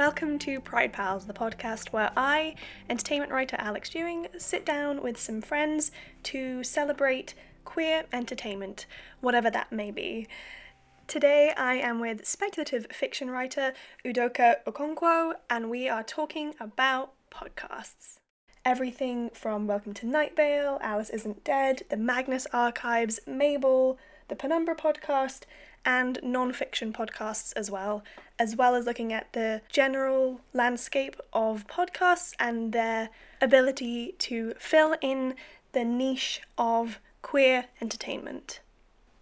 welcome to Pride Pals, the podcast where I, entertainment writer Alex Ewing, sit down with some friends to celebrate queer entertainment, whatever that may be. Today I am with speculative fiction writer Udoka Okonkwo, and we are talking about podcasts. Everything from Welcome to Night Vale, Alice Isn't Dead, the Magnus Archives, Mabel, the Penumbra podcast, and non fiction podcasts as well, as well as looking at the general landscape of podcasts and their ability to fill in the niche of queer entertainment.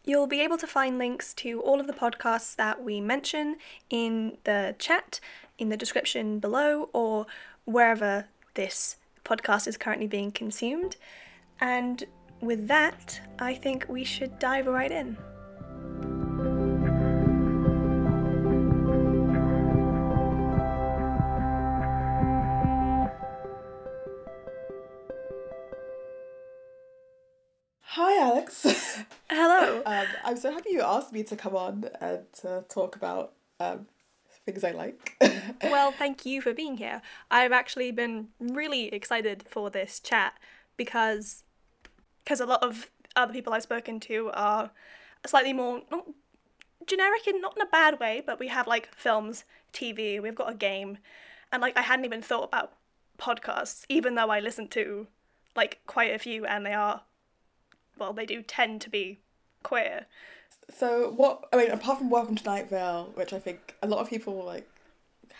You'll be able to find links to all of the podcasts that we mention in the chat, in the description below, or wherever this podcast is currently being consumed. And with that, I think we should dive right in. Hi, Alex. Hello. um, I'm so happy you asked me to come on and to talk about um, things I like. well, thank you for being here. I've actually been really excited for this chat because because a lot of other people I've spoken to are slightly more not generic and not in a bad way, but we have like films, TV, we've got a game, and like I hadn't even thought about podcasts, even though I listen to like quite a few, and they are well, they do tend to be queer. So what I mean, apart from Welcome to Night Vale, which I think a lot of people like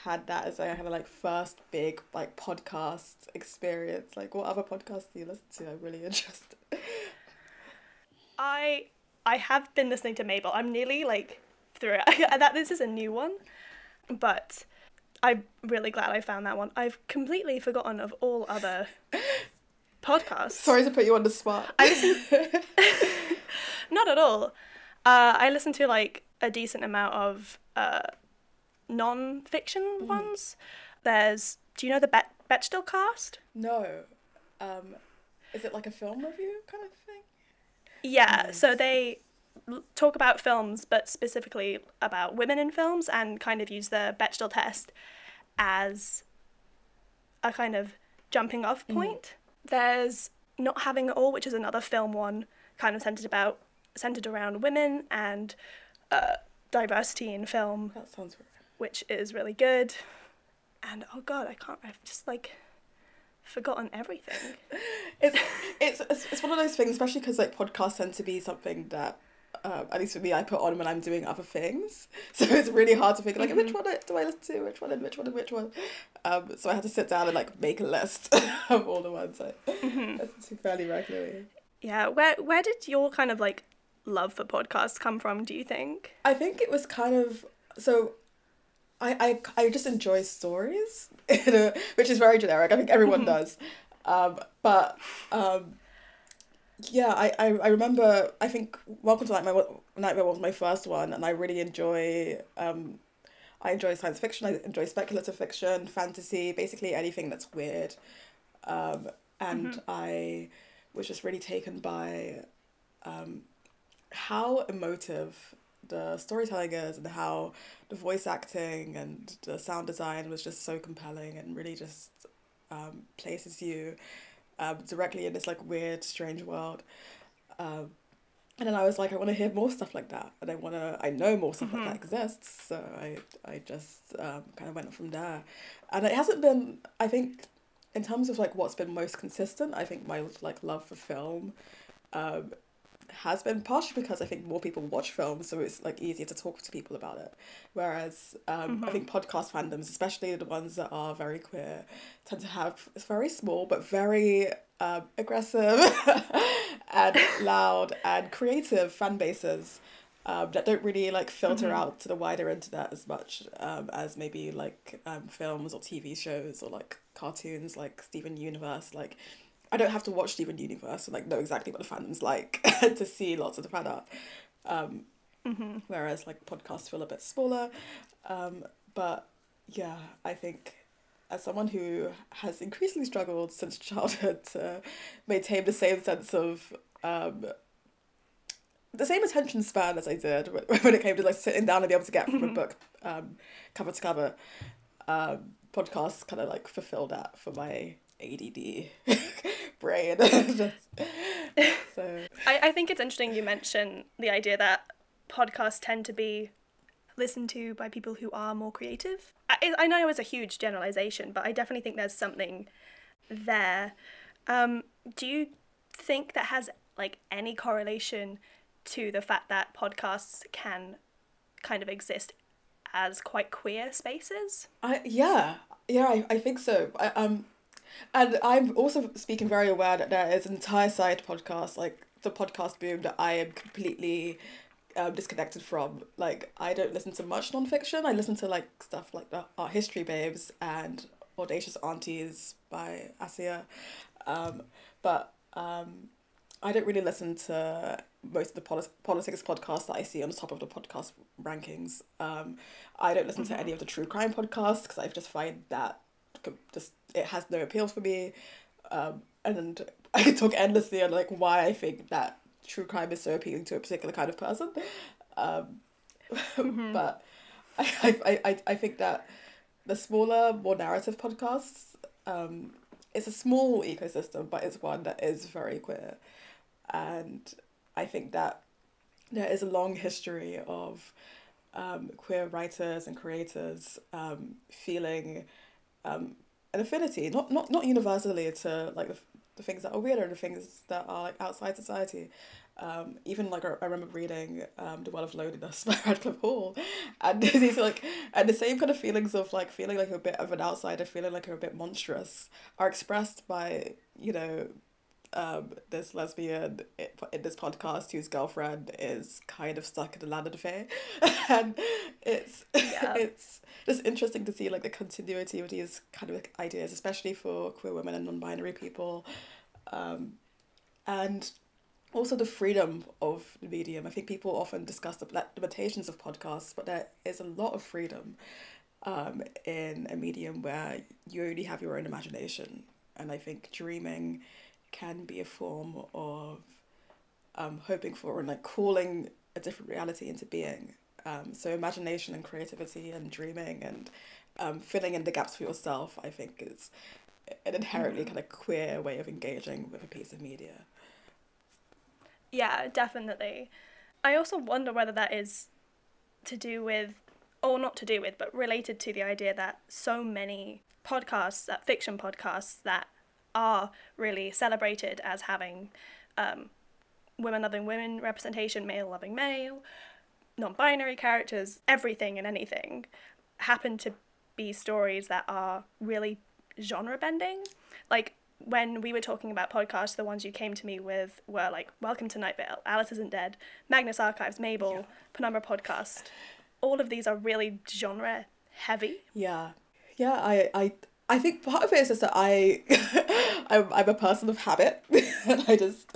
had that as their kind of like first big like podcast experience. Like, what other podcasts do you listen to? I'm really interested. I I have been listening to Mabel. I'm nearly like through it. that this is a new one, but I'm really glad I found that one. I've completely forgotten of all other podcasts. Sorry to put you on the spot. I listen. Not at all. Uh, I listen to like a decent amount of uh, non-fiction mm. ones. There's. Do you know the Bet Bechdel cast? No. Um, is it like a film review kind of thing? Yeah. Nice. So they talk about films, but specifically about women in films, and kind of use the Bechdel test as a kind of jumping off mm. point. There's Not Having It All, which is another film one, kind of centered about centered around women and uh, diversity in film. That sounds right. Which is really good. And oh god, I can't. I've just like forgotten everything. it's, it's it's it's one of those things, especially because like podcasts tend to be something that. Uh, at least for me, I put on when I'm doing other things, so it's really hard to figure like mm-hmm. which one do I listen to, which one and which one and which one. Um, so I had to sit down and like make a list of all the ones I mm-hmm. listen to fairly regularly. Yeah, where where did your kind of like love for podcasts come from? Do you think? I think it was kind of so. I I, I just enjoy stories, which is very generic. I think everyone mm-hmm. does, um, but um, yeah, I, I, I remember. I think Welcome to Night Vale Nightmare was my first one, and I really enjoy. Um, I enjoy science fiction. I enjoy speculative fiction, fantasy, basically anything that's weird, um, and mm-hmm. I was just really taken by um, how emotive the storytelling is and how the voice acting and the sound design was just so compelling and really just um, places you um, directly in this like weird strange world. Um, and then I was like I want to hear more stuff like that. And I want to I know more stuff mm-hmm. like that exists. So I I just um, kind of went from there. And it hasn't been I think in terms of like what's been most consistent I think my like love for film um, has been partially because I think more people watch films, so it's like easier to talk to people about it. Whereas um, mm-hmm. I think podcast fandoms, especially the ones that are very queer, tend to have it's very small but very uh, aggressive and loud and creative fan bases. Um, that don't really like filter mm-hmm. out to the wider internet as much um, as maybe like um, films or TV shows or like cartoons like Steven Universe like I don't have to watch Steven Universe and like know exactly what the fandom's like to see lots of the fan Um, mm-hmm. Whereas like podcasts feel a bit smaller. Um, but yeah, I think as someone who has increasingly struggled since childhood to maintain the same sense of um, the same attention span as I did when it came to like sitting down and be able to get from a mm-hmm. book um, cover to cover. um, podcasts kind of like fulfill that for my ADD brain. so I, I think it's interesting you mention the idea that podcasts tend to be listened to by people who are more creative. I, I know it's a huge generalization, but I definitely think there's something there. Um, do you think that has like any correlation to the fact that podcasts can kind of exist as quite queer spaces? I yeah yeah I, I think so. I, um, and I'm also speaking very aware that there is an entire side podcast like the podcast boom that I am completely um, disconnected from. Like I don't listen to much nonfiction. I listen to like stuff like the Art History Babes and Audacious Aunties by Asia. Um, but um, I don't really listen to most of the polit- politics podcasts that I see on the top of the podcast rankings. Um, I don't listen mm-hmm. to any of the true crime podcasts because I just find that just it has no appeal for me. Um, and I could talk endlessly on like why I think that true crime is so appealing to a particular kind of person. Um, mm-hmm. but I, I, I, I think that the smaller, more narrative podcasts, um, it's a small ecosystem, but it's one that is very queer. And I think that there is a long history of um, queer writers and creators um, feeling um, an affinity, not, not, not universally to like the, the things that are weird or the things that are like outside society. Um, even like I, I remember reading um, The Well of Loneliness by Radclyffe Hall, and these like and the same kind of feelings of like feeling like a bit of an outsider, feeling like you're a bit monstrous, are expressed by you know um, this lesbian in this podcast whose girlfriend is kind of stuck in the land of the fae, and it's yeah. it's just interesting to see like the continuity of these kind of ideas, especially for queer women and non-binary people, um, and also the freedom of the medium. I think people often discuss the limitations of podcasts, but there is a lot of freedom um, in a medium where you only have your own imagination, and I think dreaming can be a form of um, hoping for and like calling a different reality into being. Um, so imagination and creativity and dreaming and um, filling in the gaps for yourself, I think, is an inherently mm. kind of queer way of engaging with a piece of media. Yeah, definitely. I also wonder whether that is to do with, or not to do with, but related to the idea that so many podcasts, that fiction podcasts that are really celebrated as having um, women loving women representation, male loving male, non binary characters, everything and anything happen to be stories that are really genre bending. Like when we were talking about podcasts, the ones you came to me with were like Welcome to Night Vale, Alice Isn't Dead, Magnus Archives, Mabel, yeah. Penumbra Podcast. All of these are really genre heavy. Yeah. Yeah, I, I I think part of it is just that I, I'm, I'm a person of habit, and I just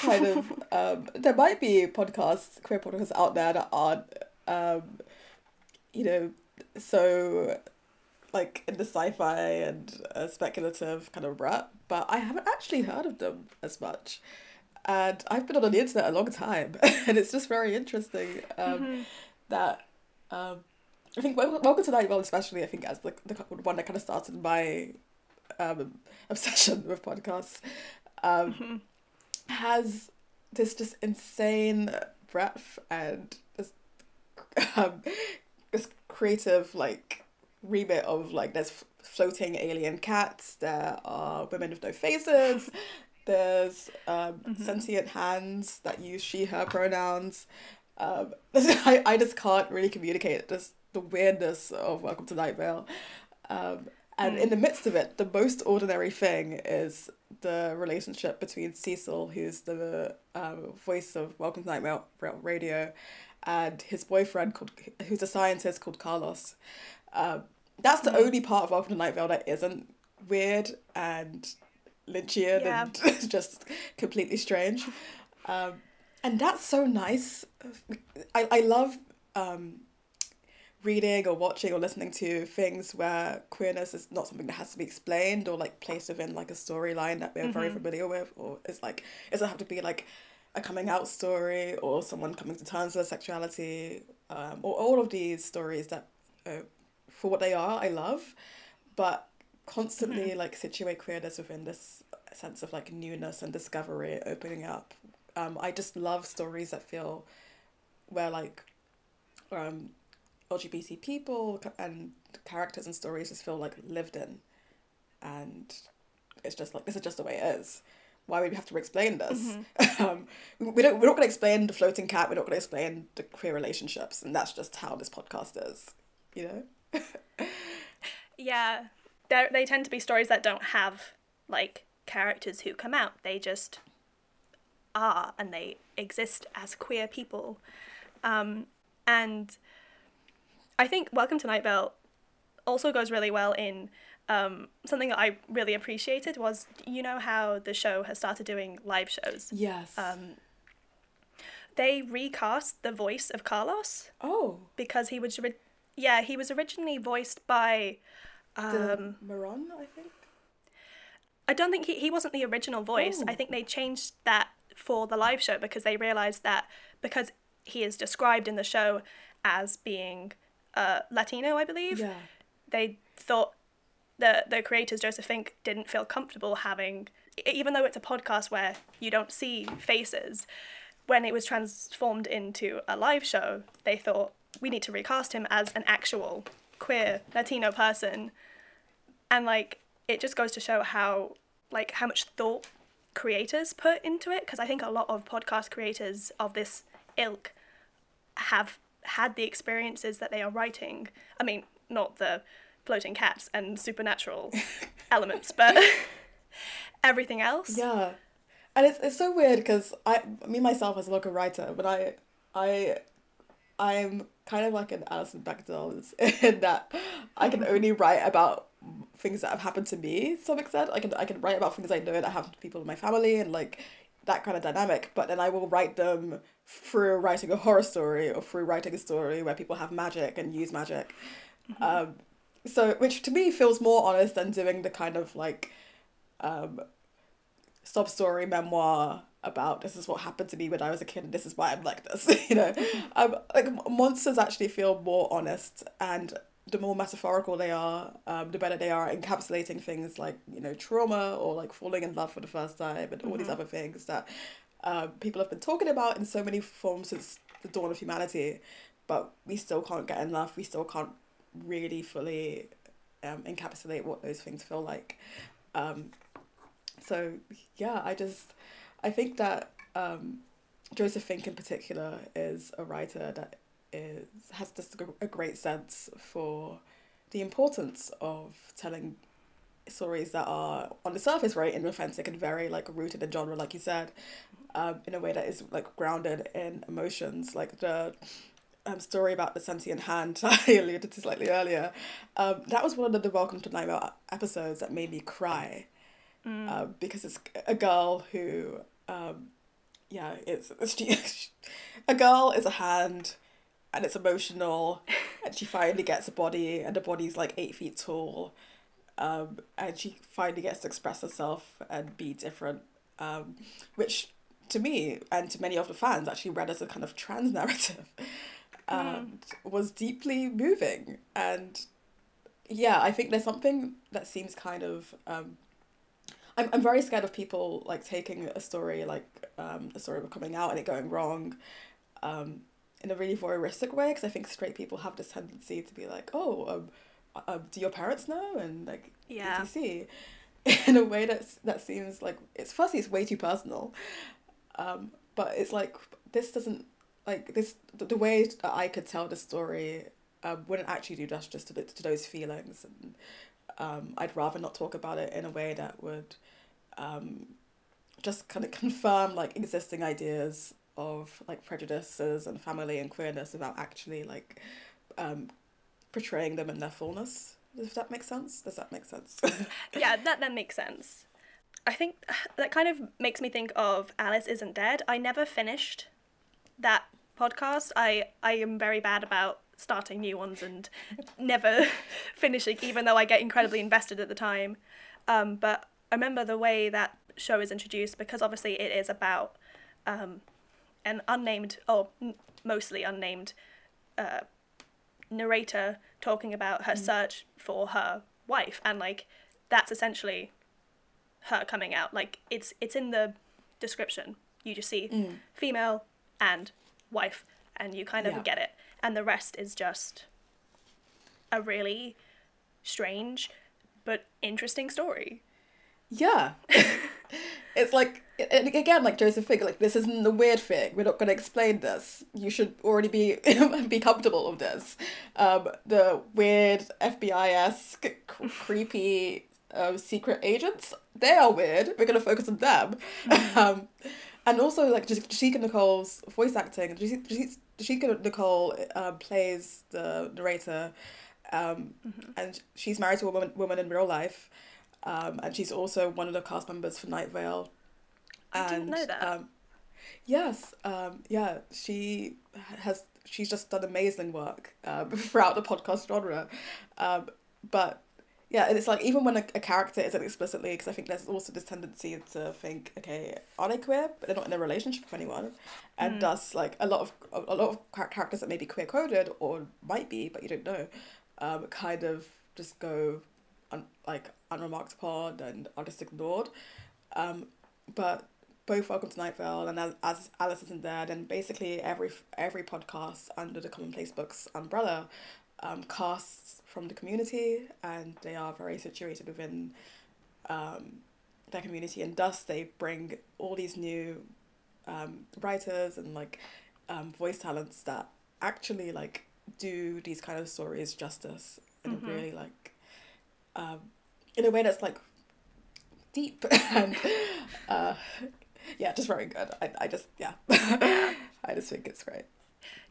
kind of um, there might be podcasts, queer podcasts out there that aren't, um, you know, so like in the sci-fi and uh, speculative kind of rap, but I haven't actually heard of them as much, and I've been on the internet a long time, and it's just very interesting um, mm-hmm. that um, I think Welcome to Night Vale, especially, I think, as the, the one that kind of started my um, obsession with podcasts, um, mm-hmm. has this just insane breadth and this, um, this creative, like, remit of, like, there's floating alien cats, there are women with no faces, there's um, mm-hmm. sentient hands that use she, her pronouns. Um, I, I just can't really communicate this the weirdness of Welcome to Night Vale. Um, and in the midst of it, the most ordinary thing is the relationship between Cecil, who's the um, voice of Welcome to Night Vale Radio, and his boyfriend, called, who's a scientist called Carlos. Um, that's the mm. only part of Welcome to Night Vale that isn't weird and Lynchian yeah. and just completely strange. Um, and that's so nice. I, I love um, reading or watching or listening to things where queerness is not something that has to be explained or like placed within like a storyline that we're mm-hmm. very familiar with or it's like it doesn't have to be like a coming out story or someone coming to terms with sexuality um, or all of these stories that are for what they are, I love, but constantly like situate queerness within this sense of like newness and discovery, opening up. Um, I just love stories that feel where like um, LGBT people and characters and stories just feel like lived in, and it's just like this is just the way it is. Why would we have to explain this? um, we don't. We're not going to explain the floating cat. We're not going to explain the queer relationships, and that's just how this podcast is. You know. Yeah, they they tend to be stories that don't have like characters who come out. They just are, and they exist as queer people. Um, and I think Welcome to Night Vale also goes really well in um, something that I really appreciated was you know how the show has started doing live shows. Yes. Um, they recast the voice of Carlos oh, because he was yeah he was originally voiced by the um, Marron, I think. I don't think he, he wasn't the original voice. Oh. I think they changed that for the live show because they realized that because he is described in the show as being uh, Latino, I believe, Yeah. they thought the the creators Joseph Fink didn't feel comfortable having even though it's a podcast where you don't see faces when it was transformed into a live show they thought we need to recast him as an actual queer Latino person and like it just goes to show how like how much thought creators put into it because I think a lot of podcast creators of this ilk have had the experiences that they are writing. I mean, not the floating cats and supernatural elements, but everything else. Yeah, and it's it's so weird because I me myself as a local writer, but I I I'm kind of like an Alison Bechdel in that I can mm-hmm. only write about things that have happened to me to some extent. I can I can write about things I know that happen to people in my family and like that kind of dynamic. But then I will write them through writing a horror story or through writing a story where people have magic and use magic. Um, so which to me feels more honest than doing the kind of like um, sob story memoir about this is what happened to me when I was a kid and this is why I'm like this, you know. Um, like monsters actually feel more honest and the more metaphorical they are, um, the better they are at encapsulating things like, you know, trauma or like falling in love for the first time and all these other things that um, people have been talking about in so many forms since the dawn of humanity, but we still can't get enough. We still can't really fully um, encapsulate what those things feel like. Um, so yeah, I just I think that um, Joseph Fink in particular is a writer that is has just a great sense for the importance of telling stories that are on the surface very inauthentic and very like rooted in genre, like you said, um, in a way that is like grounded in emotions, like the um, story about the sentient hand I alluded to slightly earlier. Um, that was one of the Welcome to Night Vale episodes that made me cry um, because it's a girl who, um, yeah, it's, it's a girl is a hand, and it's emotional, and she finally gets a body, and the body's like eight feet tall, um, and she finally gets to express herself and be different, um, which to me and to many of the fans actually read as a kind of trans narrative, and was deeply moving, and yeah, I think there's something that seems kind of um, I'm, I'm very scared of people like taking a story like um, a story of coming out and it going wrong um, in a really voyeuristic way because I think straight people have this tendency to be like oh um, uh, do your parents know? And like Yeah. etc in a way that's that seems like it's firstly it's way too personal. Um, but it's like this doesn't like this the, the way that I could tell the story um, wouldn't actually do justice to, the, to those feelings. And um, I'd rather not talk about it in a way that would um, just kind of confirm like existing ideas of like prejudices and family and queerness without actually like um, portraying them in their fullness. If that makes sense, does that make sense? yeah, that that makes sense. I think that kind of makes me think of Alice Isn't Dead. I never finished that podcast. I I am very bad about starting new ones and never finishing, even though I get incredibly invested at the time. Um, but I remember the way that show is introduced because obviously it is about um, an unnamed or mostly unnamed uh, narrator talking about her search for her wife and like that's essentially her coming out like it's it's in the description you just see Mm. female and wife and you kind of Yeah. get it and the rest is just a really strange but interesting story Yeah. it's like, and again, like Joseph Fink like this isn't the weird thing. We're not going to explain this. You should already be be comfortable with this. Um, the weird FBI esque, creepy, um, secret agents. They are weird. We're going to focus on them. Um, and also like just Jasika Nicole's voice acting. Jasika Jasika Nicole uh, plays the narrator, um, and she's married to a woman, woman in real life. Um, and she's also one of the cast members for Night Vale. I didn't know that. Um, yes, um, yeah, she has. She's just done amazing work um, throughout the podcast genre, um, but yeah, and it's like even when a, a character isn't explicitly, because I think there's also this tendency to think, okay, are they queer, but they're not in a relationship with anyone, and Mm. thus like a lot of a, a lot of characters that may be queer coded or might be, but you don't know, um, kind of just go un- like unremarked upon and are just ignored. Um, but both Welcome to Night Vale and as, as Alice isn't there, then basically every every podcast under the Commonplace Books umbrella um, casts from the community and they are very situated within um, their community and thus they bring all these new um, writers and like um, voice talents that actually like do these kind of stories justice in Mhm. a really like um, in a way that's like deep and uh, yeah just very good I, I just yeah I just think it's great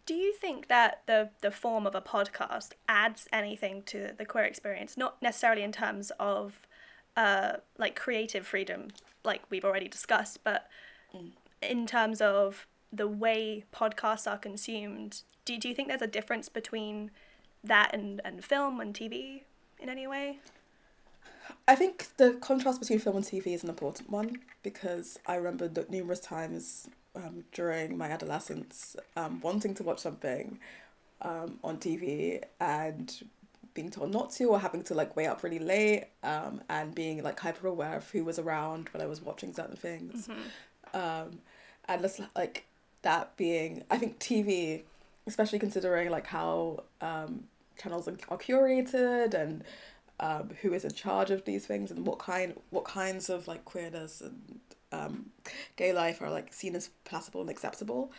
Do you think that the the form of a podcast adds anything to the queer experience? Not necessarily in terms of uh, like creative freedom, like we've already discussed, but Mm. in terms of the way podcasts are consumed. Do, do you think there's a difference between that and, and film and TV in any way? I think the contrast between film and TV is an important one because I remember that numerous times um, during my adolescence um, wanting to watch something um, on TV and being told not to or having to like wait up really late um, and being like hyper aware of who was around when I was watching certain things. Um, and just like that being, I think TV, especially considering like how um, channels are curated and um, who is in charge of these things and what kind what kinds of like queerness and um, gay life are like seen as passable and acceptable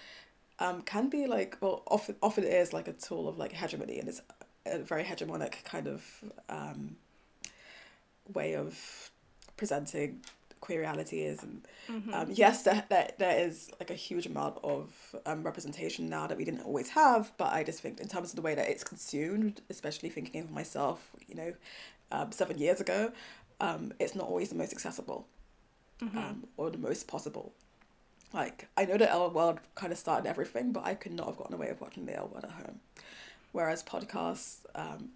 um, can be like well often often it is like a tool of like hegemony and it's a very hegemonic kind of um, way of presenting queer reality is and um, yes there, there, there is like a huge amount of um, representation now that we didn't always have but i just think in terms of the way that it's consumed especially thinking of myself you know um, seven years ago um, it's not always the most accessible um, or the most possible. Like i know that L Word kind of started everything but i could not have gotten away with watching the L Word at home. Whereas podcasts um,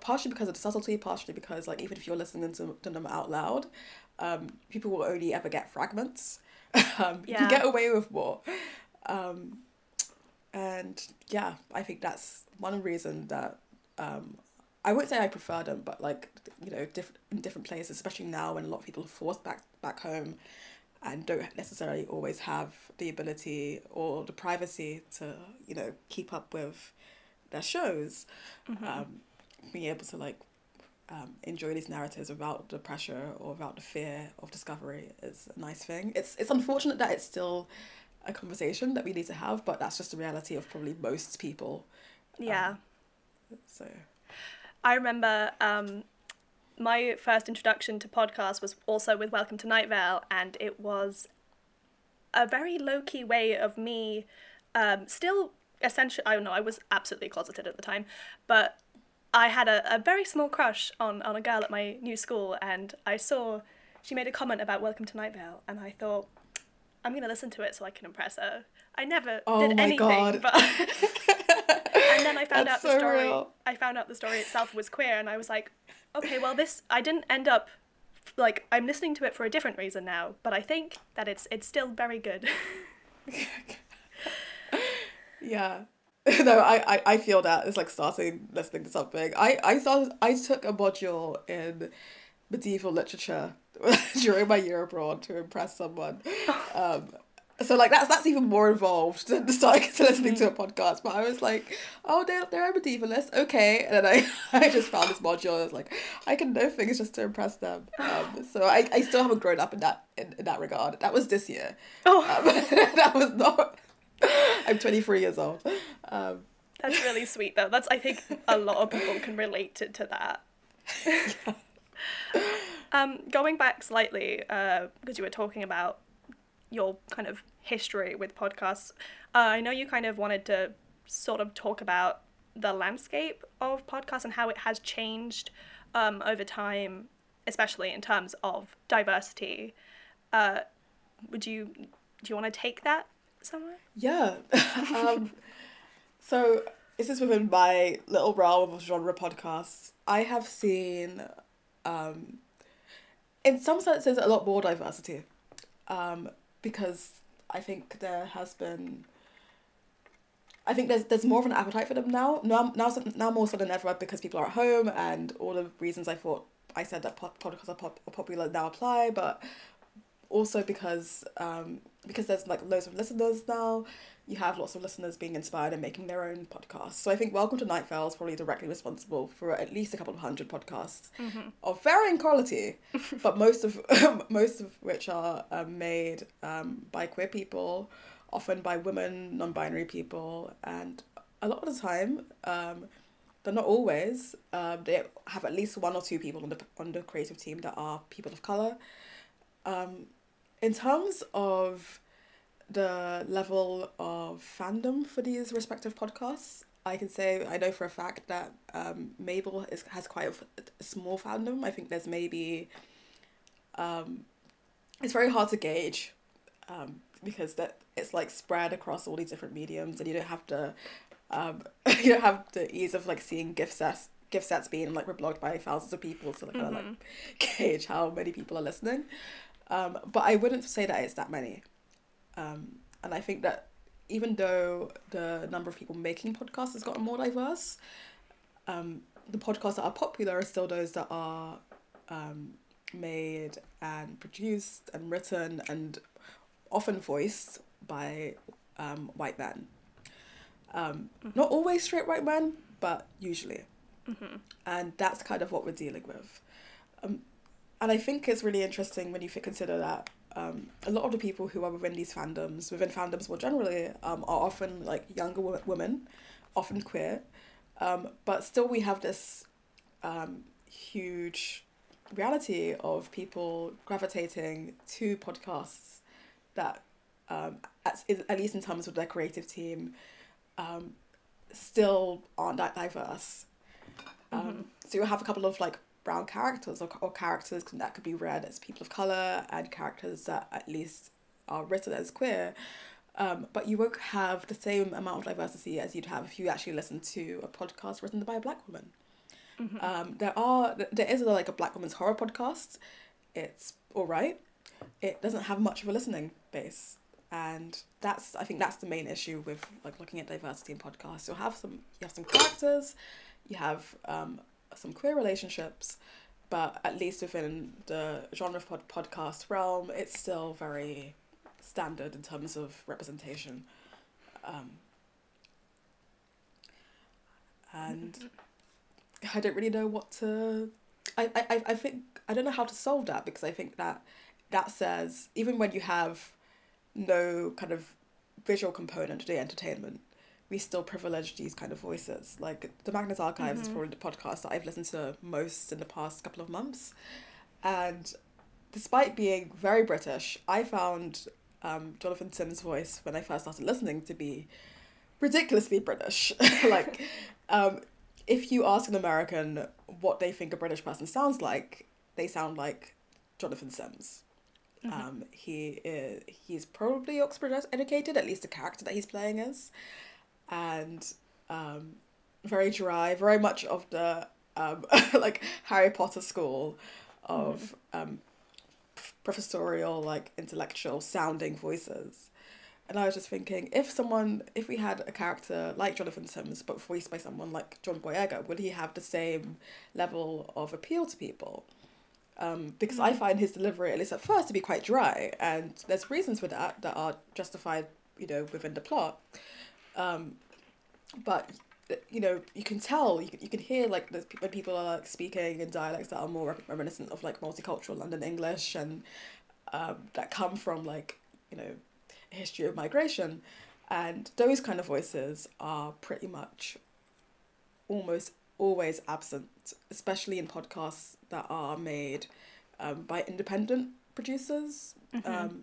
partially because of the subtlety partially because like even if you're listening to, to them out loud um, people will only ever get fragments. Um, you Yeah. can get away with more. Um, and yeah i think that's one reason that um, i wouldn't say i prefer them but like you know different in different places especially now when a lot of people are forced back back home and don't necessarily always have the ability or the privacy to you know keep up with their shows. Um, being able to like um, enjoy these narratives without the pressure or without the fear of discovery is a nice thing. It's it's unfortunate that it's still a conversation that we need to have, but that's just the reality of probably most people. Yeah. Um, So I remember um, my first introduction to podcasts was also with Welcome to Night Vale, and it was a very low key way of me um, still essentially, I don't know, I was absolutely closeted at the time, but I had a, a very small crush on, on a girl at my new school, and I saw she made a comment about Welcome to Night Vale, and I thought, I'm going to listen to it so I can impress her. I never Oh did my anything, God. but. and then I found That's out the so story. real. I found out the story itself was queer, and I was like, okay, well, this I didn't end up like I'm listening to it for a different reason now, but I think that it's it's still very good. yeah, no, I, I, I feel that it's like starting listening to something. I, I started I took a module in medieval literature during my year abroad to impress someone. Um, so like that's that's even more involved than starting to listening to a podcast. But I was like, oh, they're they're a medievalist, okay. And then I I just found this module. And I was like, I can know things just to impress them. Um, so I, I still haven't grown up in that in, in that regard. That was this year. Oh. Um, that was not. I'm twenty three years old. Um, That's really sweet though. That's I think a lot of people can relate to, to that. um, going back slightly, uh, because you were talking about your kind of history with podcasts, uh, I know you kind of wanted to sort of talk about the landscape of podcasts and how it has changed um, over time, especially in terms of diversity. Uh, would you do you want to take that somewhere? Yeah. um, so this is within my little realm of genre podcasts. I have seen, um, in some senses, a lot more diversity, um, because I think there has been. I think there's there's more of an appetite for them now. Now now now more so than ever because people are at home and all the reasons I thought I said that podcasts are, pop- are popular now apply, but also because um, because there's like loads of listeners now, you have lots of listeners being inspired and making their own podcasts. So I think Welcome to Night Vale is probably directly responsible for at least a couple of hundred podcasts of varying quality, but most of most of which are um, made um, by queer people, often by women, non-binary people, and a lot of the time. Um, but not always. Um, they have at least one or two people on the on the creative team that are people of color. Um, in terms of the level of fandom for these respective podcasts, I can say I know for a fact that um, Mabel is, has quite a, f- a small fandom. I think there's maybe, um, it's very hard to gauge um, because that it's like spread across all these different mediums and you don't have to, um, you don't have the ease of like seeing gift sets gift sets being like reblogged by thousands of people to like, kind of like gauge how many people are listening. Um, but I wouldn't say that it's that many. Um, and I think that even though the number of people making podcasts has gotten more diverse, um, the podcasts that are popular are still those that are um, made and produced and written and often voiced by um, white men. Um, Not always straight white men, but usually. And that's kind of what we're dealing with. Um, and I think it's really interesting when you consider that um, a lot of the people who are within these fandoms, within fandoms more generally, um, are often like younger wo- women, often queer, um, but still we have this um, huge reality of people gravitating to podcasts that, um, at, at least in terms of their creative team, um, still aren't that diverse. Um, So you'll have a couple of like brown characters or, or characters that could be read as people of color and characters that at least are written as queer. Um, but you won't have the same amount of diversity as you'd have if you actually listen to a podcast written by a black woman. Um, there are there is a, like a black woman's horror podcast. It's all right. It doesn't have much of a listening base, and that's I think that's the main issue with like looking at diversity in podcasts. You'll have some you have some characters, you have um, some queer relationships, but at least within the genre pod- podcast realm, it's still very standard in terms of representation. Um, and I don't really know what to. I, I, I think I don't know how to solve that because I think that that says even when you have no kind of visual component to the entertainment, we still privilege these kind of voices. Like the Magnus Archives is probably the podcast that I've listened to most in the past couple of months, and despite being very British, I found um, Jonathan Sims' voice when I first started listening to be ridiculously British. like, um, if you ask an American what they think a British person sounds like, they sound like Jonathan Sims. Um, he is he's probably Oxford educated, at least the character that he's playing is, and um, very dry, very much of the um, like Harry Potter school of um, professorial, like intellectual sounding voices. And I was just thinking, if someone, if we had a character like Jonathan Sims, but voiced by someone like John Boyega, would he have the same level of appeal to people? Um, because I find his delivery, at least at first, to be quite dry, and there's reasons for that that are justified, you know, within the plot. Um, but you know, you can tell, you can, you can hear like the, when people are like speaking in dialects that are more reminiscent of like multicultural London English and um, that come from like you know a history of migration, and those kind of voices are pretty much almost always absent, especially in podcasts that are made um, by independent producers, Mm-hmm. um,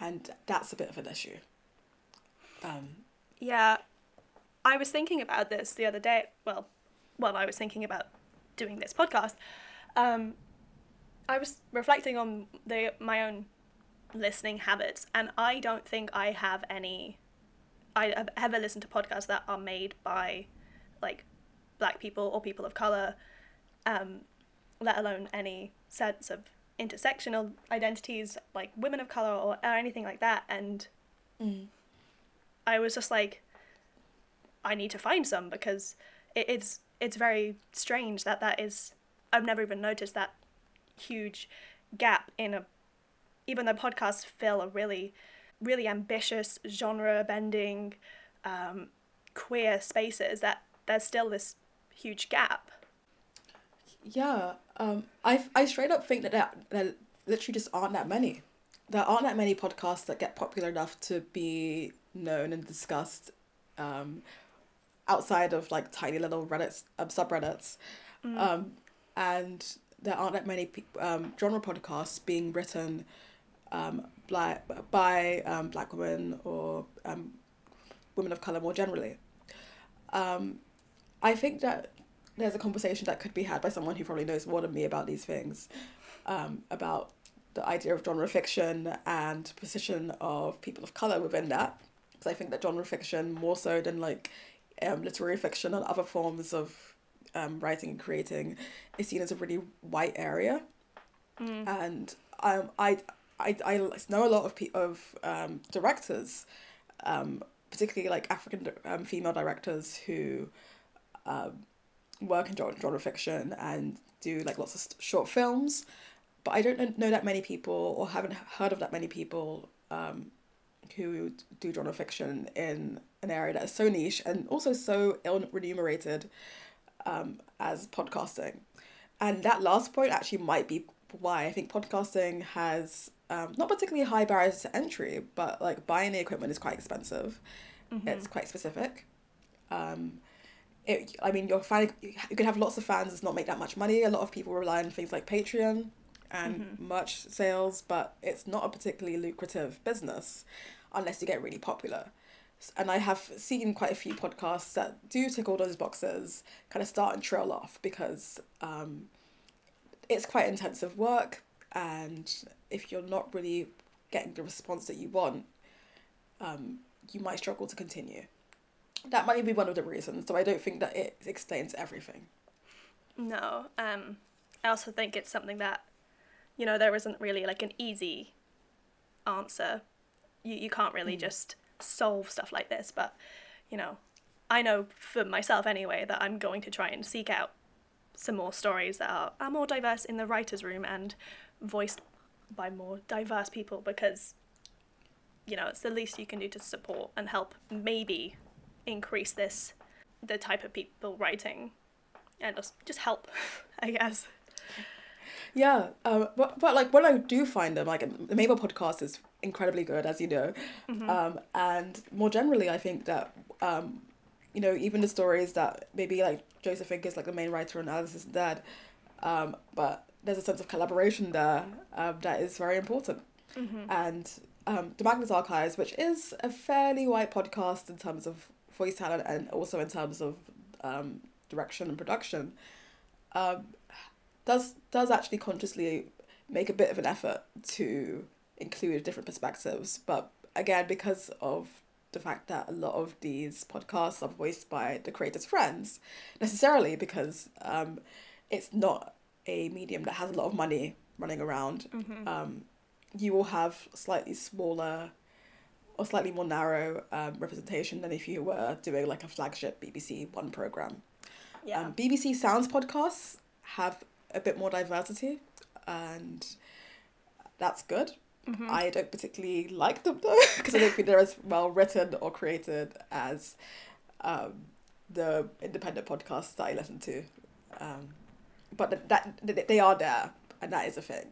and that's a bit of an issue. Um, Yeah, I was thinking about this the other day. Well, well, I was thinking about doing this podcast. Um, I was reflecting on the my own listening habits, and I don't think I have any. I have ever listened to podcasts that are made by, like, black people or people of color, um, let alone any sense of intersectional identities like women of color or, or anything like that. And I was just like, I need to find some because it, it's it's very strange that that is. I've never even noticed that huge gap in a. Even though podcasts fill a really, really ambitious genre bending, um, queer spaces, that there's still this huge gap. Yeah, um, I I straight up think that there, there literally just aren't that many. There aren't that many podcasts that get popular enough to be known and discussed um, outside of like tiny little Reddit um, subreddits, um, and there aren't that many um, genre podcasts being written um, black by um, black women or um, women of color more generally. Um, I think that there's a conversation that could be had by someone who probably knows more than me about these things, um, about the idea of genre fiction and position of people of color within that. Because I think that genre fiction, more so than like um, literary fiction and other forms of um, writing and creating, is seen as a really white area. And um, I, I, I know a lot of pe- of um, directors, um, particularly like African um, female directors who um, work in genre, genre fiction and do like lots of st- short films. But I don't kn- know that many people or haven't heard of that many people um, who do genre fiction in an area that is so niche and also so ill remunerated um, as podcasting. And that last point actually might be why I think podcasting has um, not particularly high barriers to entry, but like buying the equipment is quite expensive. It's quite specific. Um, it, I mean, your fan, you can have lots of fans and not make that much money. A lot of people rely on things like Patreon and merch sales, but it's not a particularly lucrative business unless you get really popular. And I have seen quite a few podcasts that do tick all those boxes, kind of start and trail off because um, it's quite intensive work. And if you're not really getting the response that you want, um, you might struggle to continue. That might be one of the reasons, so I don't think that it explains everything. No, um, I also think it's something that, you know, there isn't really like an easy answer. You you can't really mm. just solve stuff like this, but you know, I know for myself anyway that I'm going to try and seek out some more stories that are, are more diverse in the writers' room and voiced by more diverse people because you know it's the least you can do to support and help maybe increase this the type of people writing and just just help i guess Yeah, um, but, but like when I do find them, like the Mabel podcast is incredibly good, as you know, um, and more generally, I think that um, you know even the stories that maybe like Joseph Fink is like the main writer and Alice is dead, um, but there's a sense of collaboration there um, that is very important, and um, the Magnus Archives, which is a fairly white podcast in terms of voice talent and also in terms of um, direction and production. Um, does does actually consciously make a bit of an effort to include different perspectives but again because of the fact that a lot of these podcasts are voiced by the creators friends necessarily because um, it's not a medium that has a lot of money running around um, you will have slightly smaller or slightly more narrow um, representation than if you were doing like a flagship BBC One program. Yeah. Um, BBC Sounds podcasts have a bit more diversity, and that's good. Mhm. I don't particularly like them though, because I don't think they're as well written or created as um, the independent podcasts that I listen to. Um, but th- that th- they are there, and that is a thing.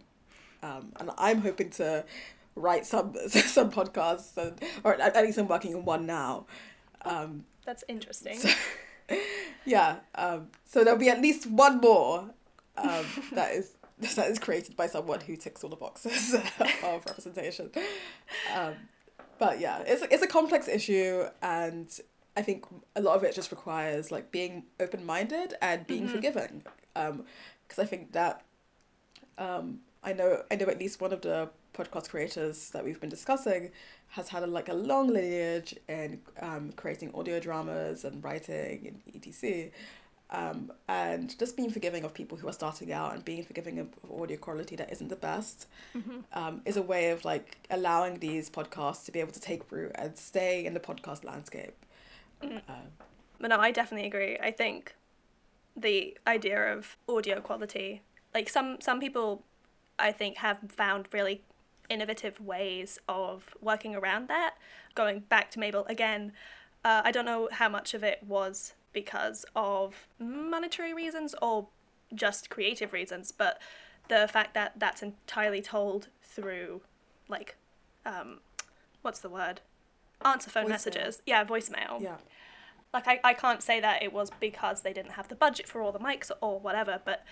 Um, and I'm hoping to write some some podcasts, and, or at at least I'm working on one now. Um, That's interesting. so, yeah. Um, so there'll be at least one more um, that is that is created by someone who ticks all the boxes of representation. Um, but yeah, it's it's a complex issue, and I think a lot of it just requires like being open minded and being Mhm. forgiving. Because I think that um, I know I know at least one of the podcast creators that we've been discussing has had a, like a long lineage in um, creating audio dramas and writing and etc. Um, and just being forgiving of people who are starting out and being forgiving of, of audio quality that isn't the best Mhm. um, is a way of like allowing these podcasts to be able to take root and stay in the podcast landscape. Mm. Um, But no, I definitely agree. I think the idea of audio quality, like some some people, I think have found really innovative ways of working around that. Going back to Mabel again, uh, I don't know how much of it was because of monetary reasons or just creative reasons, but the fact that that's entirely told through, like, um, what's the word? Answer phone Voicemail. messages. Yeah, voicemail yeah. like I, I can't say that it was because they didn't have the budget for all the mics or whatever but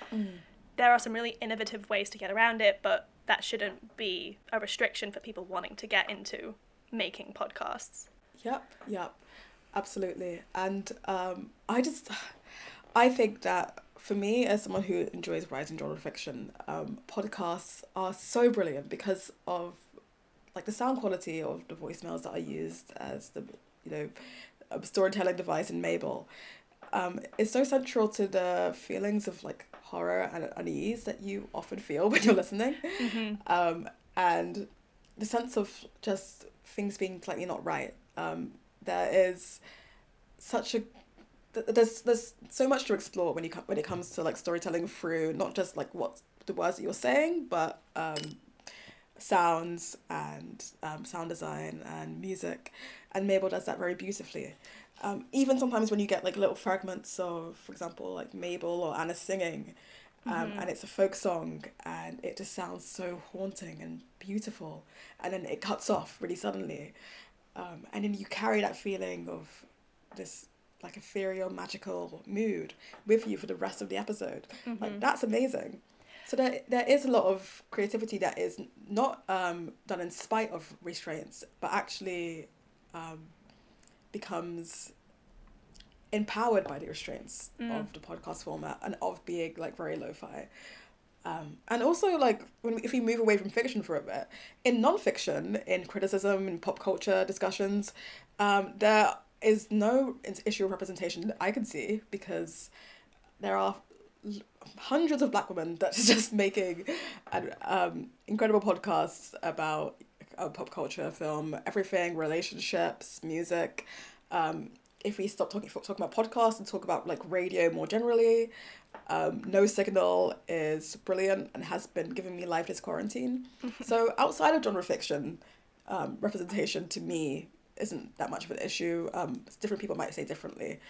there are some really innovative ways to get around it but that shouldn't be a restriction for people wanting to get into making podcasts Yep, yep, absolutely. And um, I just, I think that for me, as someone who enjoys writing genre fiction, um, podcasts are so brilliant because of like the sound quality of the voicemails that are used as the, you know, storytelling device in Mabel. Um, is so central to the feelings of like horror and unease that you often feel when you're listening um, and the sense of just things being slightly not right. Um, there is such a there's there's so much to explore when you when it comes to like storytelling through not just like what the words that you're saying, but um, sounds and um, sound design and music, and Mabel does that very beautifully. Um, even sometimes when you get like little fragments of, for example, like Mabel or Anna singing, um, Mhm. and it's a folk song and it just sounds so haunting and beautiful, and then it cuts off really suddenly, um, and then you carry that feeling of this like ethereal magical mood with you for the rest of the episode. Like Mhm. that's amazing. So there, there is a lot of creativity that is not um, done in spite of restraints, but actually um, becomes empowered by the restraints Mm. of the podcast format and of being like very lo-fi. Um, and also like when if we move away from fiction for a bit, in non-fiction, in criticism, in pop culture discussions, um, there is no issue of representation that I can see because there are hundreds of black women that are just making um, incredible podcasts about uh, pop culture, film, everything, relationships, music. Um, if we stop talking talking about podcasts and talk about like radio more generally, um, No Signal is brilliant and has been giving me life this quarantine. so outside of genre fiction, um, representation to me isn't that much of an issue. Um, different people might say differently,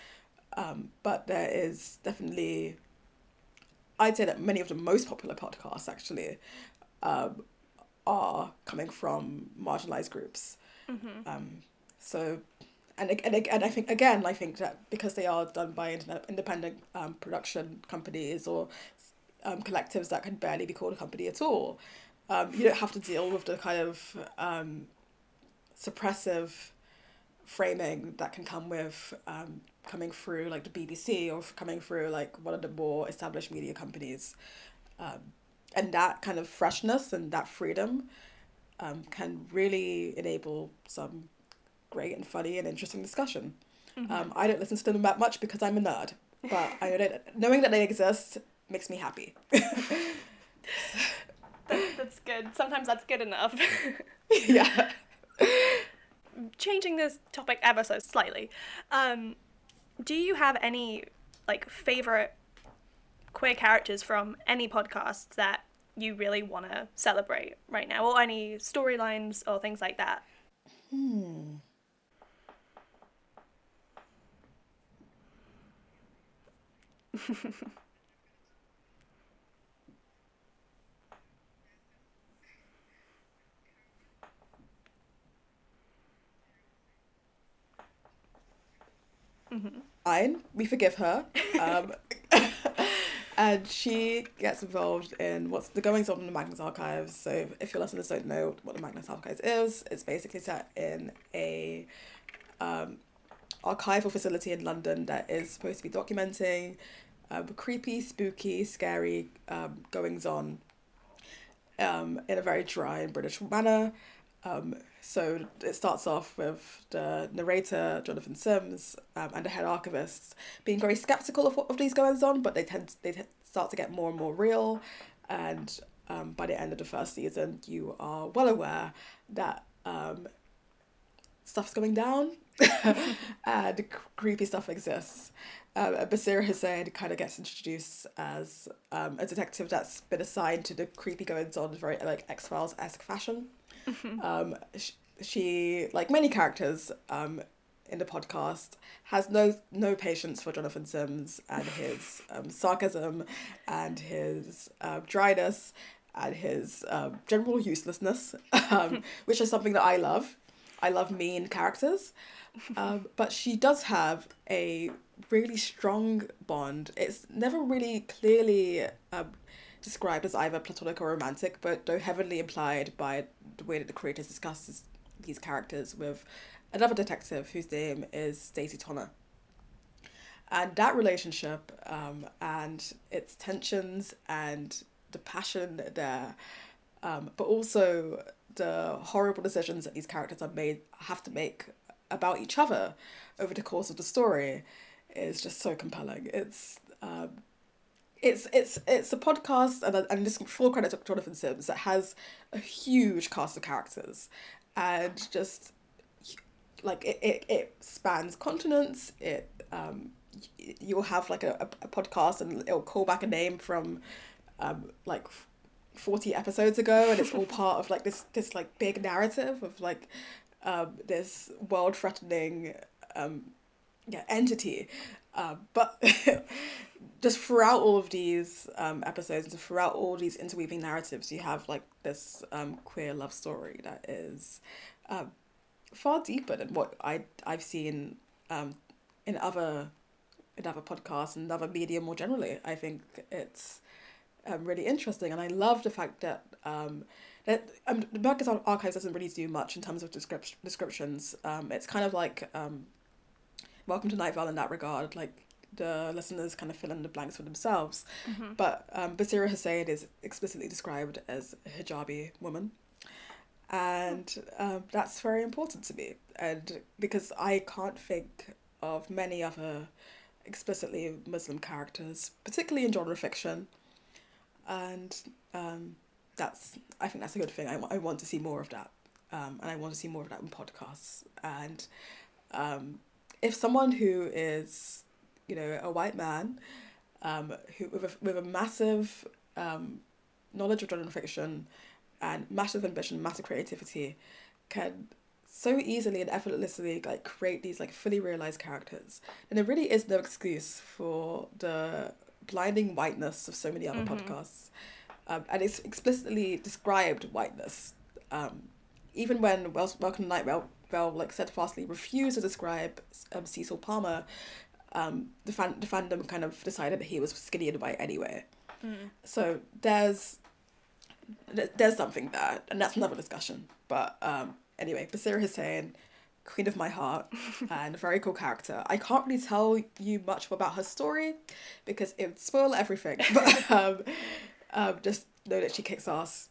um, but there is definitely. I'd say that many of the most popular podcasts actually um, are coming from marginalized groups. Mhm. Um, so, and, and, and I think, again, I think that because they are done by independent um, production companies or um, collectives that can barely be called a company at all, um, you don't have to deal with the kind of um, suppressive framing that can come with um, coming through like the BBC or coming through like one of the more established media companies. Um, and that kind of freshness and that freedom um, can really enable some great and funny and interesting discussion. Mhm. Um, I don't listen to them that much because I'm a nerd, but I don't, knowing that they exist makes me happy. That- that's good sometimes that's good enough yeah. changing this topic ever so slightly, um, do you have any like favorite queer characters from any podcasts that you really want to celebrate right now, or any storylines or things like that? Hmm. Mm-hmm. Fine, we forgive her. Um, and she gets involved in what's the goings on in the Magnus Archives. So, if your listeners don't know what the Magnus Archives is, it's basically set in a um, archival facility in London that is supposed to be documenting um, creepy, spooky, scary um, goings on um, in a very dry and British manner. Um, so it starts off with the narrator, Jonathan Sims, um, and the head archivist being very skeptical of, of these goings on, but they tend they t- start to get more and more real. And um, by the end of the first season, you are well aware that um, stuff's going down and creepy stuff exists. Um, Basira Hussain kind of gets introduced as um, a detective that's been assigned to the creepy goings on very like X Files esque fashion. Um, sh- she, like many characters um, in the podcast, has no no patience for Jonathan Sims and his um, sarcasm and his uh, dryness and his um, general uselessness, um, which is something that I love. I love mean characters. Um, but she does have a really strong bond. It's never really clearly um, described as either platonic or romantic, but though heavily implied by the way that the creators discusses these characters with another detective whose name is Daisy Tonner. And that relationship um, and its tensions and the passion there, um, but also the horrible decisions that these characters are made have to make about each other over the course of the story is just so compelling. It's um, it's it's it's a podcast and and this full credit to Jonathan Sims that has a huge cast of characters, and just like it it, it spans continents. It um you'll have like a, a podcast and it'll call back a name from um like 40 episodes ago and it's all part of like this this like big narrative of like um this world threatening um yeah entity. Uh, but just throughout all of these um, episodes and throughout all these interweaving narratives you have like this um, queer love story that is uh, far deeper than what I, I've seen um, in other in other podcasts and other media more generally. I think it's um, really interesting and I love the fact that um, that um, the Magnus Archives doesn't really do much in terms of descript- descriptions um, it's kind of like um, Welcome to Night Vale in that regard. Like the listeners kind of fill in the blanks for themselves. Mm-hmm. But um, Basira Hussain is explicitly described as a hijabi woman. And um, that's very important to me. And because I can't think of many other explicitly Muslim characters, particularly in genre fiction. And um, that's, I think that's a good thing. I, I want to see more of that. Um, and I want to see more of that in podcasts. And um, if someone who is, you know, a white man, um, who with a, with a massive um, knowledge of genre fiction and massive ambition, massive creativity, can so easily and effortlessly like create these like fully realized characters, and there really is no excuse for the blinding whiteness of so many other Mhm. podcasts, um, and it's explicitly described whiteness. Um, even when Wel- Welcome to Night Vale, Vale like steadfastly refused to describe um, Cecil Palmer, um, the fan the fandom kind of decided that he was skinny and white anyway. Mm. So there's there's something there, and that's another discussion. But um, anyway, Basira Hussain, queen of my heart, and a very cool character. I can't really tell you much about her story because it would spoil everything. But um, um, just know that she kicks ass,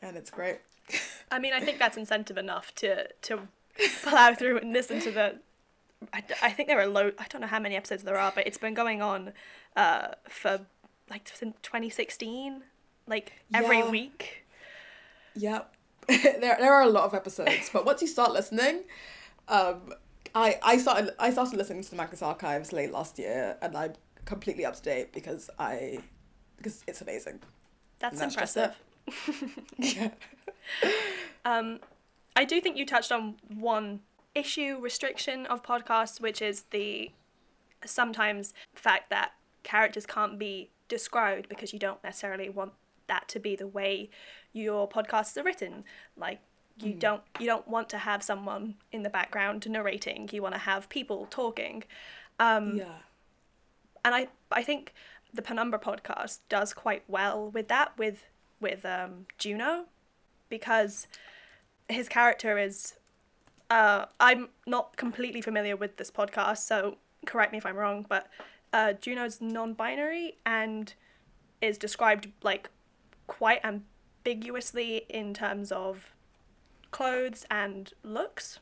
and it's great. I mean, I think that's incentive enough to to plow through and listen to the. I, I think there are low. I don't know how many episodes there are, but it's been going on, uh, for like since twenty sixteen, like every Yeah. week. Yep. there, there are a lot of episodes, but once you start listening, um, I I started I started listening to the Magnus Archives late last year, and I'm completely up to date because I because it's amazing. That's, That's impressive. Yeah. Um, I do think you touched on one issue restriction of podcasts, which is the sometimes fact that characters can't be described because you don't necessarily want that to be the way your podcasts are written. Like you don't you don't want to have someone in the background narrating. You want to have people talking. Um, yeah. and I I think the Penumbra podcast does quite well with that with with um, Juno because his character is uh, I'm not completely familiar with this podcast, so correct me if I'm wrong, but uh, Juno's non-binary and is described like quite ambiguously in terms of clothes and looks.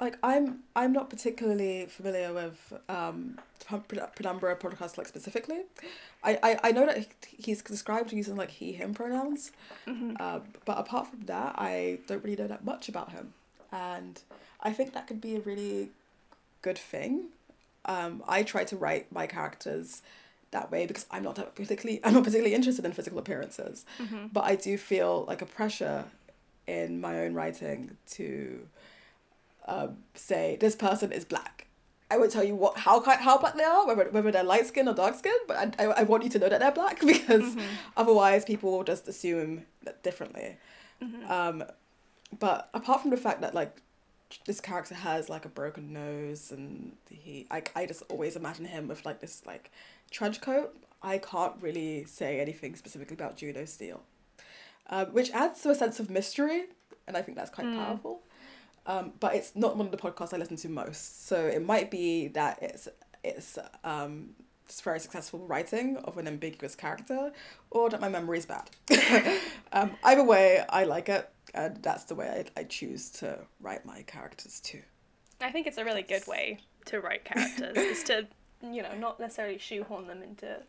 like I'm I'm not particularly familiar with um Penumbra podcast like specifically. I, I, I know that he's described using like he him pronouns, uh, but apart from that, I don't really know that much about him, and I think that could be a really good thing. Um, I try to write my characters that way because I'm not particularly I'm not particularly interested in physical appearances, but I do feel like a pressure in my own writing to um, say this person is black. I won't tell you what how how black they are, whether whether they're light skinned or dark skinned, but I, I, want you to know that they're black because otherwise people will just assume that differently. Um, but apart from the fact that like this character has like a broken nose and he I, I just always imagine him with like this like trench coat. I can't really say anything specifically about Juno Steele, um, which adds to a sense of mystery, and I think that's quite powerful. Um, but it's not one of the podcasts I listen to most, so it might be that it's it's um, just very successful writing of an ambiguous character, or that my memory is bad. um, either way, I like it, and that's the way I, I choose to write my characters too. I think it's a really good way to write characters is to, you know, not necessarily shoehorn them into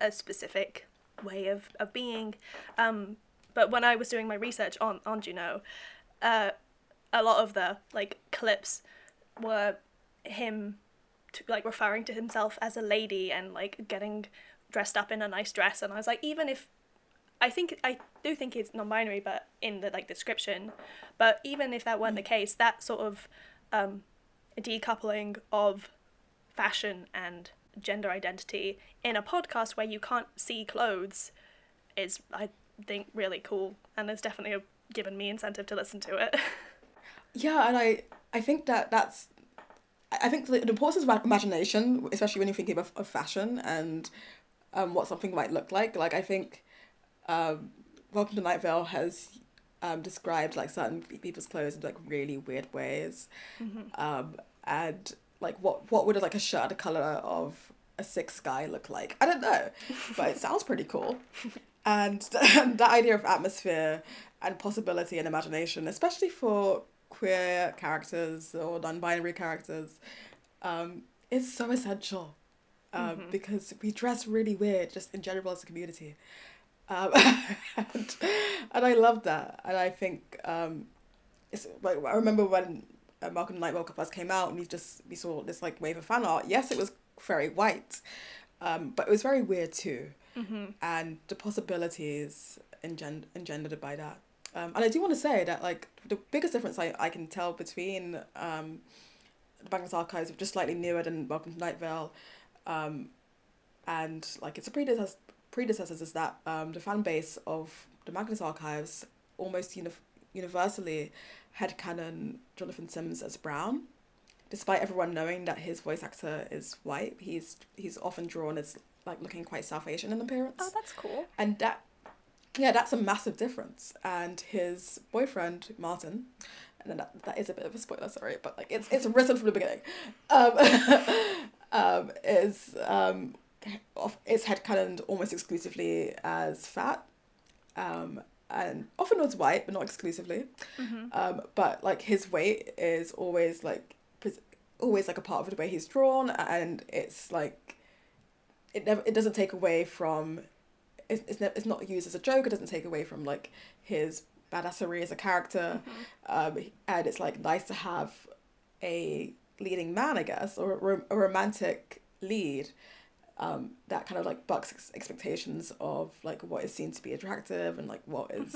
a specific way of, of being. Um, but when I was doing my research on, on Juno, uh, a lot of the like clips were him to, like referring to himself as a lady and like getting dressed up in a nice dress and I was like even if I think I do think it's non-binary, but in the like description. But even if that weren't the case, that sort of um, decoupling of fashion and gender identity in a podcast where you can't see clothes is, I think, really cool, and it's definitely given me incentive to listen to it. Yeah, and I I think that that's I think the, the importance of imagination, especially when you're thinking of, of fashion and um, what something might look like. Like I think um, Welcome to Night Vale has um, described like certain people's clothes in like really weird ways, um, and like what what would like a shirt the color of a six guy look like? I don't know, but it sounds pretty cool. And that idea of atmosphere and possibility and imagination, especially for queer characters or non-binary characters, um, is so essential. Um, Because we dress really weird, just in general as a community. Um, and, and I love that. And I think um, it's like I remember when uh, Malcolm Night Welcome Plus came out and we just we saw this like wave of fan art. Yes, it was very white, um, but it was very weird too. And the possibilities engend- engendered by that. Um, and I do want to say that like the biggest difference I, I can tell between um, the Bangladesh Archives, is slightly newer than Welcome to Night Vale, um, and like its predecessors, predecessors is that um, the fan base of the Magnus Archives almost uni- universally had canon Jonathan Sims as brown, despite everyone knowing that his voice actor is white. He's he's often drawn as like looking quite South Asian in appearance, oh, that's cool. and that yeah, that's a massive difference. And his boyfriend Martin, and then that, that is a bit of a spoiler, sorry, but like it's it's written from the beginning, um, um, is um, off, is headcanoned almost exclusively as fat, um, and often was white, but not exclusively. Um, but like his weight is always like always like a part of the way he's drawn, and it's like it never it doesn't take away from it's it's, ne- it's not used as a joke. It doesn't take away from like his badassery as a character, um, and it's like nice to have a leading man, I guess, or a, ro- a romantic lead. Um, that kind of like bucks ex- expectations of like what is seen to be attractive and like what is,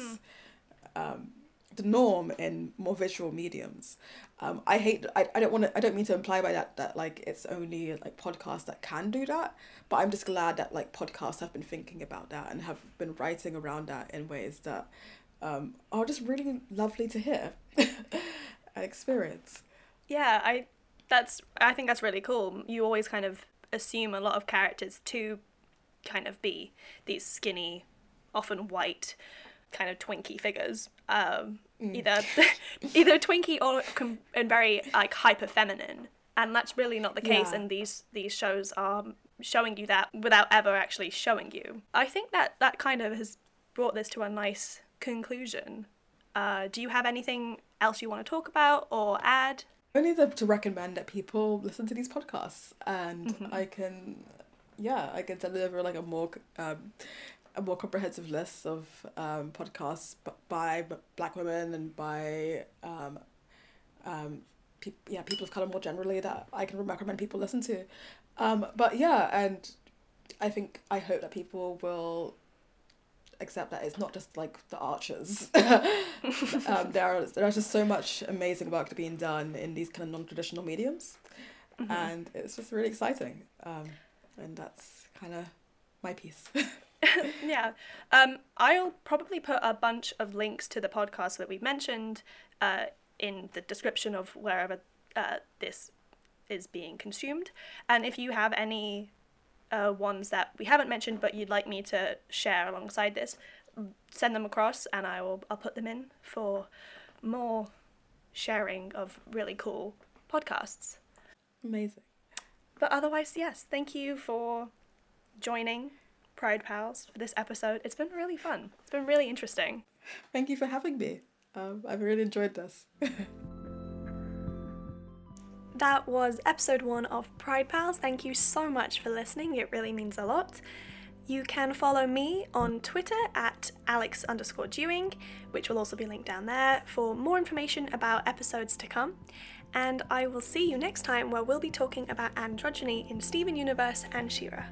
um, the norm in more visual mediums. Um, I hate. I, I don't want to. I don't mean to imply by that that like it's only like podcasts that can do that. But I'm just glad that like podcasts have been thinking about that and have been writing around that in ways that um, are just really lovely to hear and experience. Yeah, I that's I think that's really cool. You always kind of assume a lot of characters to kind of be these skinny, often white, kind of Twinkie figures. Um, Either either Twinkie or com- and very like hyper feminine, and that's really not the case. Yeah. And these these shows are showing you that without ever actually showing you. I think that that kind of has brought this to a nice conclusion. Uh, do you have anything else you want to talk about or add? Only the, to recommend that people listen to these podcasts, and I can, yeah, I can deliver like a more um, a more comprehensive list of um, podcasts b- by b- Black women and by um, um, pe- yeah people of color more generally that I can recommend people listen to, um, but yeah, and I think I hope that people will accept that it's not just like the archers. um, there are there are just so much amazing work being done in these kind of non-traditional mediums, and it's just really exciting. Um, and that's kind of my piece. yeah. Um, I'll probably put a bunch of links to the podcast that we've mentioned uh, in the description of wherever uh, this is being consumed. And if you have any uh, ones that we haven't mentioned but you'd like me to share alongside this, send them across and I will I'll put them in for more sharing of really cool podcasts. Amazing. But otherwise, yes, thank you for joining Pride Pals for this episode. It's been really fun. It's been really interesting. Thank you for having me. Um, I've really enjoyed this. That was episode one of Pride Pals. Thank you so much for listening. It really means a lot. You can follow me on Twitter at Alex underscore Dewing, which will also be linked down there for more information about episodes to come. And I will see you next time where we'll be talking about androgyny in Steven Universe and She-Ra.